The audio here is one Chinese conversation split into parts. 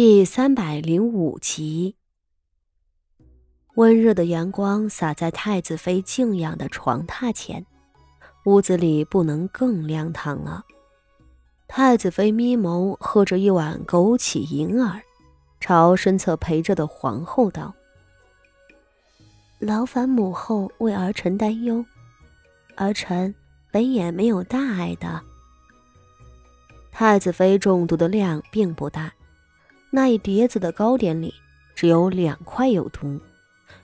第三百零五集。温热的阳光洒在太子妃静养的床榻前，屋子里不能更亮堂了。太子妃眯眸，喝着一碗枸杞银耳，朝身侧陪着的皇后道：“劳烦母后为儿臣担忧，儿臣本也没有大碍的。”太子妃中毒的量并不大。那一碟子的糕点里只有两块有毒，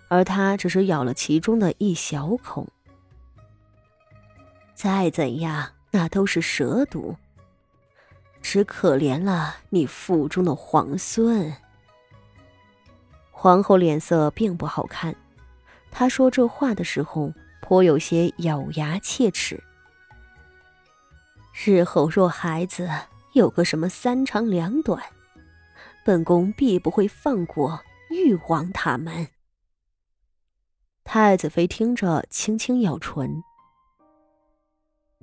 而他只是咬了其中的一小口。再怎样，那都是蛇毒。只可怜了你腹中的皇孙。皇后脸色并不好看，她说这话的时候颇有些咬牙切齿。日后若孩子有个什么三长两短，本宫必不会放过誉王他们。太子妃听着，轻轻咬唇。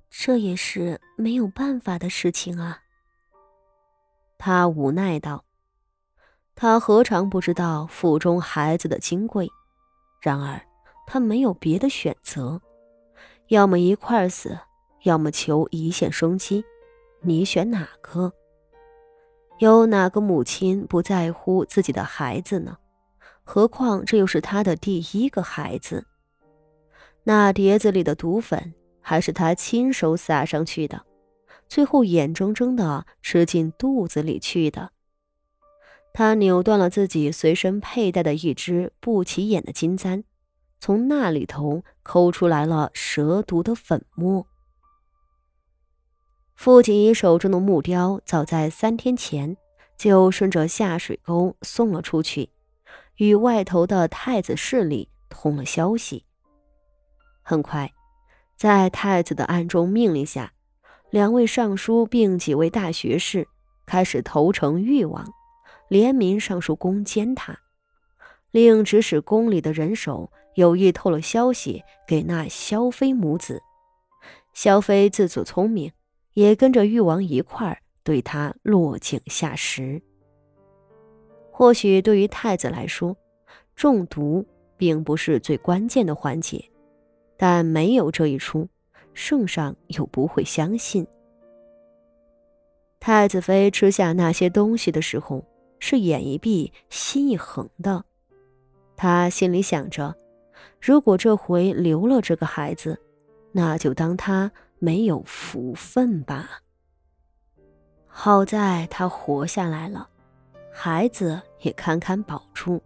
这也是没有办法的事情啊。她无奈道：“她何尝不知道腹中孩子的金贵？然而，她没有别的选择，要么一块死，要么求一线生机。你选哪个？”有哪个母亲不在乎自己的孩子呢？何况这又是他的第一个孩子。那碟子里的毒粉还是他亲手撒上去的，最后眼睁睁的吃进肚子里去的。他扭断了自己随身佩戴的一只不起眼的金簪，从那里头抠出来了蛇毒的粉末。父亲手中的木雕，早在三天前就顺着下水沟送了出去，与外头的太子势力通了消息。很快，在太子的暗中命令下，两位尚书并几位大学士开始投诚誉王，联名上书攻坚他，令指使宫里的人手有意透了消息给那萧妃母子。萧妃自作聪明。也跟着誉王一块儿对他落井下石。或许对于太子来说，中毒并不是最关键的环节，但没有这一出，圣上又不会相信。太子妃吃下那些东西的时候，是眼一闭心一横的。他心里想着，如果这回留了这个孩子，那就当他。没有福分吧？好在他活下来了，孩子也堪堪保住。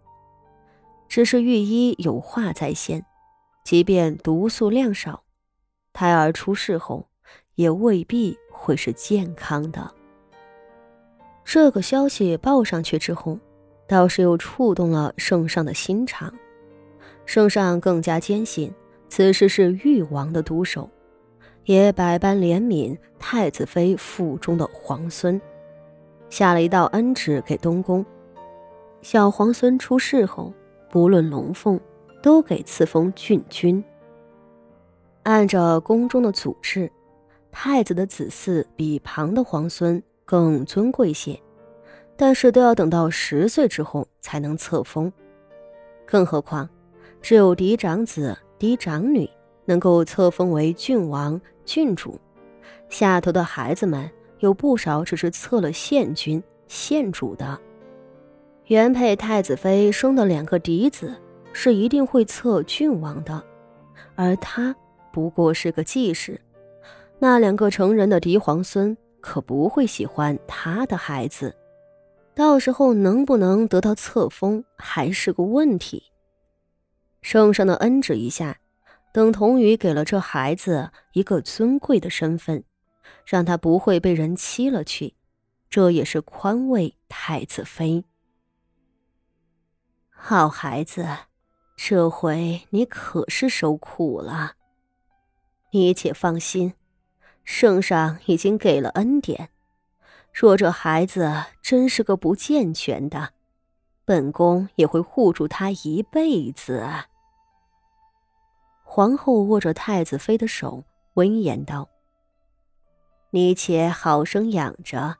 只是御医有话在先，即便毒素量少，胎儿出世后也未必会是健康的。这个消息报上去之后，倒是又触动了圣上的心肠。圣上更加坚信此事是誉王的毒手。也百般怜悯太子妃腹中的皇孙，下了一道恩旨给东宫：小皇孙出世后，不论龙凤，都给赐封郡君。按照宫中的祖制，太子的子嗣比旁的皇孙更尊贵些，但是都要等到十岁之后才能册封。更何况，只有嫡长子、嫡长女能够册封为郡王。郡主下头的孩子们有不少只是测了县君、县主的。原配太子妃生的两个嫡子是一定会测郡王的，而他不过是个继室，那两个成人的嫡皇孙可不会喜欢他的孩子，到时候能不能得到册封还是个问题。圣上的恩旨一下。等同于给了这孩子一个尊贵的身份，让他不会被人欺了去，这也是宽慰太子妃。好孩子，这回你可是受苦了。你且放心，圣上已经给了恩典。若这孩子真是个不健全的，本宫也会护住他一辈子。皇后握着太子妃的手，温言道：“你且好生养着，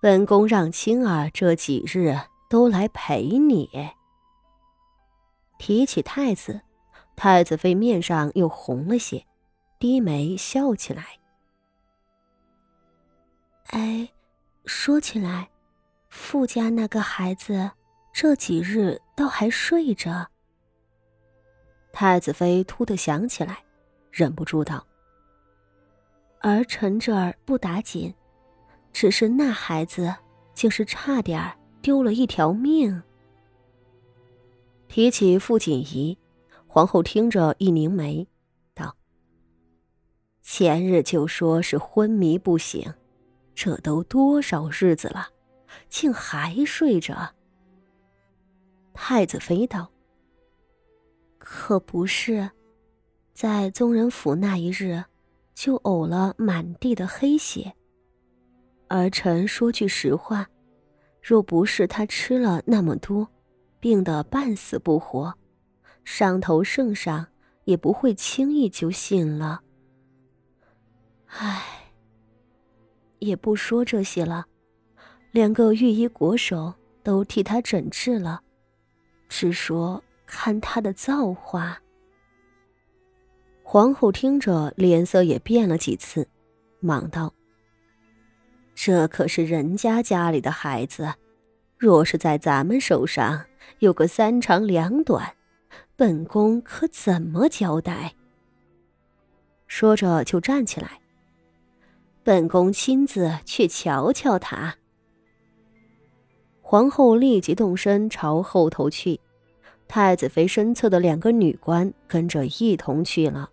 本宫让青儿这几日都来陪你。提起太子，太子妃面上又红了些，低眉笑起来。哎，说起来，傅家那个孩子这几日倒还睡着。太子妃突的想起来，忍不住道：“儿臣这儿不打紧，只是那孩子竟是差点丢了一条命。”提起傅锦仪，皇后听着一拧眉，道：“前日就说是昏迷不醒。”这都多少日子了，竟还睡着？太子妃道：“可不是，在宗人府那一日，就呕了满地的黑血。儿臣说句实话，若不是他吃了那么多，病得半死不活，上头圣上也不会轻易就信了。唉。”也不说这些了，连个御医国手都替他诊治了，只说看他的造化。皇后听着，脸色也变了几次，忙道：“这可是人家家里的孩子，若是在咱们手上有个三长两短，本宫可怎么交代？”说着就站起来。本宫亲自去瞧瞧他。皇后立即动身朝后头去，太子妃身侧的两个女官跟着一同去了。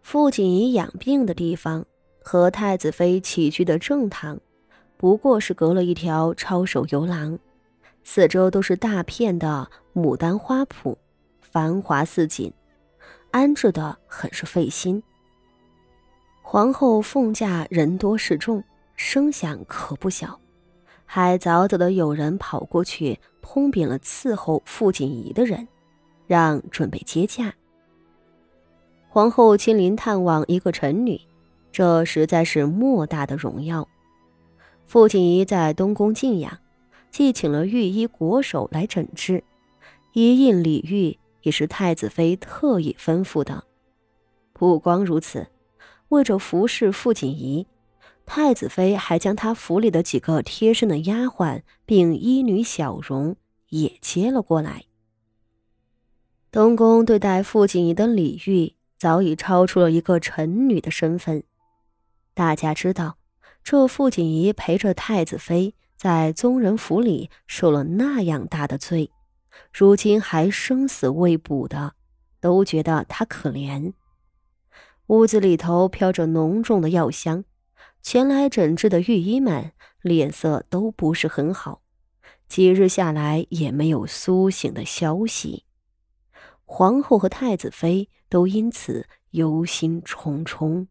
傅锦仪养病的地方和太子妃起居的正堂，不过是隔了一条抄手游廊，四周都是大片的牡丹花圃，繁华似锦，安置的很是费心。皇后凤驾人多势众，声响可不小，还早早的有人跑过去通禀了伺候傅锦仪的人，让准备接驾。皇后亲临探望一个臣女，这实在是莫大的荣耀。傅锦仪在东宫静养，既请了御医国手来诊治，一应礼遇也是太子妃特意吩咐的。不光如此。为着服侍傅锦仪，太子妃还将她府里的几个贴身的丫鬟并医女小容也接了过来。东宫对待傅锦仪的礼遇早已超出了一个臣女的身份。大家知道，这傅锦仪陪着太子妃在宗人府里受了那样大的罪，如今还生死未卜的，都觉得她可怜。屋子里头飘着浓重的药香，前来诊治的御医们脸色都不是很好，几日下来也没有苏醒的消息。皇后和太子妃都因此忧心忡忡。